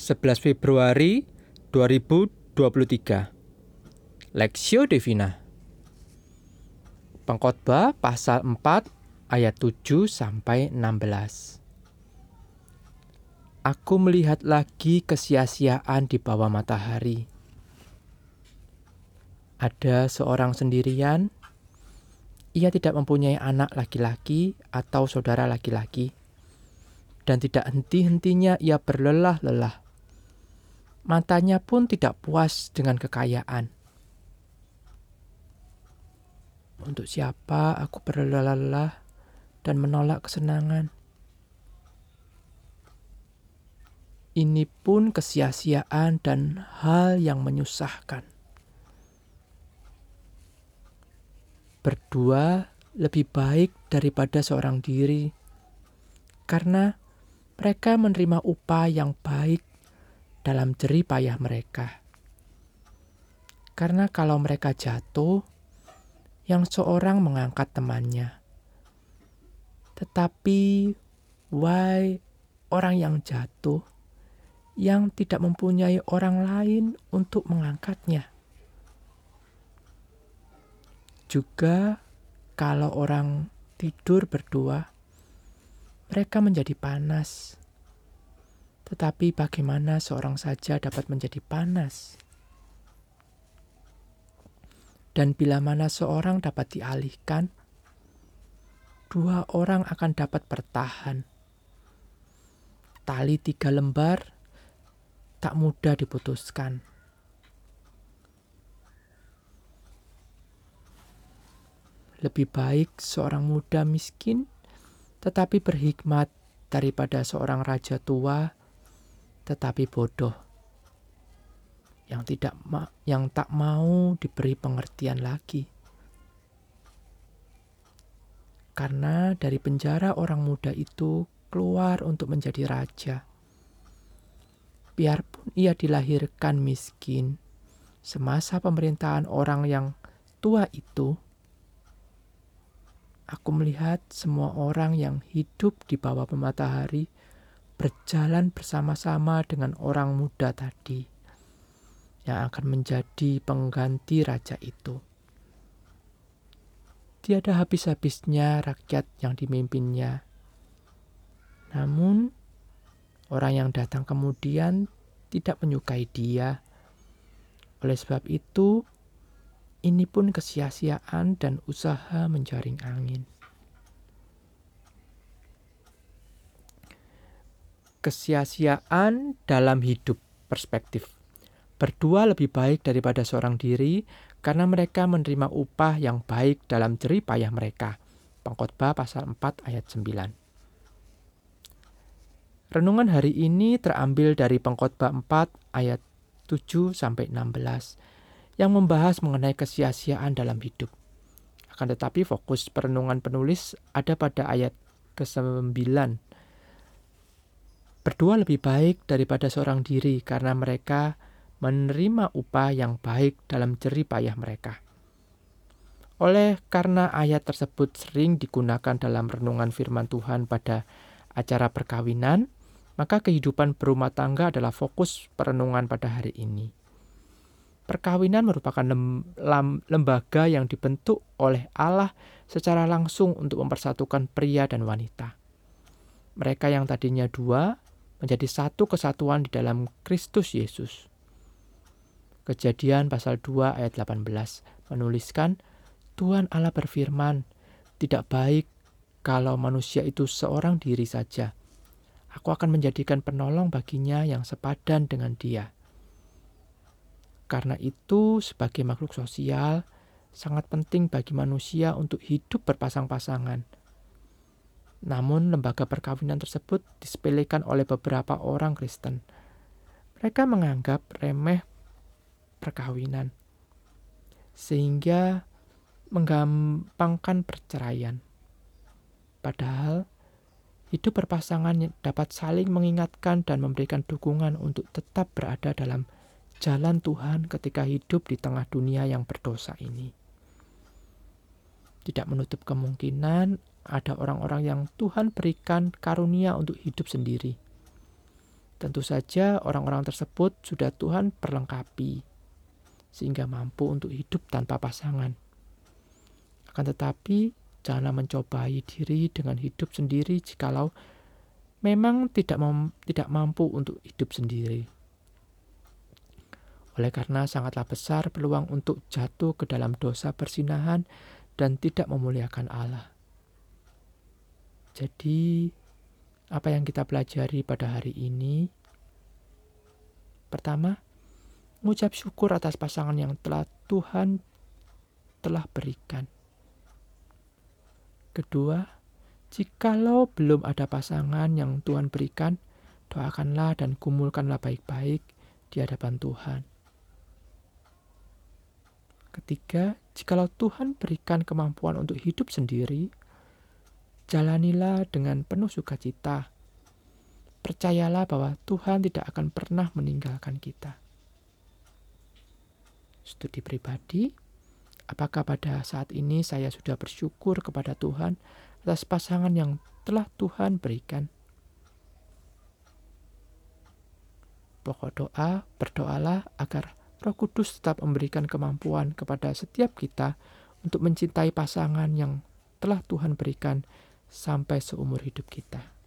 11 Februari 2023 Lexio Divina Pengkhotbah pasal 4 ayat 7 sampai 16 Aku melihat lagi kesia-siaan di bawah matahari. Ada seorang sendirian, ia tidak mempunyai anak laki-laki atau saudara laki-laki, dan tidak henti-hentinya ia berlelah-lelah matanya pun tidak puas dengan kekayaan. Untuk siapa aku berlelah-lelah dan menolak kesenangan? Ini pun kesia-siaan dan hal yang menyusahkan. Berdua lebih baik daripada seorang diri, karena mereka menerima upah yang baik dalam jerih payah mereka. Karena kalau mereka jatuh, yang seorang mengangkat temannya. Tetapi, why orang yang jatuh, yang tidak mempunyai orang lain untuk mengangkatnya. Juga kalau orang tidur berdua, mereka menjadi panas tetapi bagaimana seorang saja dapat menjadi panas? Dan bila mana seorang dapat dialihkan, dua orang akan dapat bertahan. Tali tiga lembar tak mudah diputuskan. Lebih baik seorang muda miskin tetapi berhikmat daripada seorang raja tua tetapi bodoh yang tidak ma yang tak mau diberi pengertian lagi. Karena dari penjara orang muda itu keluar untuk menjadi raja. Biarpun ia dilahirkan miskin, semasa pemerintahan orang yang tua itu, aku melihat semua orang yang hidup di bawah matahari berjalan bersama-sama dengan orang muda tadi yang akan menjadi pengganti raja itu. Tiada habis-habisnya rakyat yang dimimpinnya. Namun, orang yang datang kemudian tidak menyukai dia. Oleh sebab itu, ini pun kesia-siaan dan usaha menjaring angin. Kesia-siaan dalam hidup perspektif. Berdua lebih baik daripada seorang diri karena mereka menerima upah yang baik dalam jerih payah mereka. Pengkhotbah pasal 4 ayat 9. Renungan hari ini terambil dari Pengkhotbah 4 ayat 7 sampai 16 yang membahas mengenai kesia-siaan dalam hidup. Akan tetapi fokus perenungan penulis ada pada ayat ke-9 Berdua lebih baik daripada seorang diri karena mereka menerima upah yang baik dalam jerih payah mereka. Oleh karena ayat tersebut sering digunakan dalam renungan firman Tuhan pada acara perkawinan, maka kehidupan berumah tangga adalah fokus perenungan pada hari ini. Perkawinan merupakan lembaga yang dibentuk oleh Allah secara langsung untuk mempersatukan pria dan wanita. Mereka yang tadinya dua menjadi satu kesatuan di dalam Kristus Yesus. Kejadian pasal 2 ayat 18 menuliskan, Tuhan Allah berfirman, tidak baik kalau manusia itu seorang diri saja. Aku akan menjadikan penolong baginya yang sepadan dengan dia. Karena itu, sebagai makhluk sosial, sangat penting bagi manusia untuk hidup berpasang-pasangan – namun lembaga perkawinan tersebut disepelekan oleh beberapa orang Kristen. Mereka menganggap remeh perkawinan, sehingga menggampangkan perceraian. Padahal, hidup berpasangan dapat saling mengingatkan dan memberikan dukungan untuk tetap berada dalam jalan Tuhan ketika hidup di tengah dunia yang berdosa ini. Tidak menutup kemungkinan ada orang-orang yang Tuhan berikan karunia untuk hidup sendiri. Tentu saja orang-orang tersebut sudah Tuhan perlengkapi sehingga mampu untuk hidup tanpa pasangan. Akan tetapi, janganlah mencobai diri dengan hidup sendiri jikalau memang tidak tidak mampu untuk hidup sendiri. Oleh karena sangatlah besar peluang untuk jatuh ke dalam dosa persinahan dan tidak memuliakan Allah. Jadi, apa yang kita pelajari pada hari ini? Pertama, mengucap syukur atas pasangan yang telah Tuhan telah berikan. Kedua, jikalau belum ada pasangan yang Tuhan berikan, doakanlah dan kumulkanlah baik-baik di hadapan Tuhan. Ketiga, jikalau Tuhan berikan kemampuan untuk hidup sendiri, Jalanilah dengan penuh sukacita. Percayalah bahwa Tuhan tidak akan pernah meninggalkan kita. Studi pribadi, apakah pada saat ini saya sudah bersyukur kepada Tuhan atas pasangan yang telah Tuhan berikan? Pokok doa, berdoalah agar Roh Kudus tetap memberikan kemampuan kepada setiap kita untuk mencintai pasangan yang telah Tuhan berikan sampai seumur hidup kita.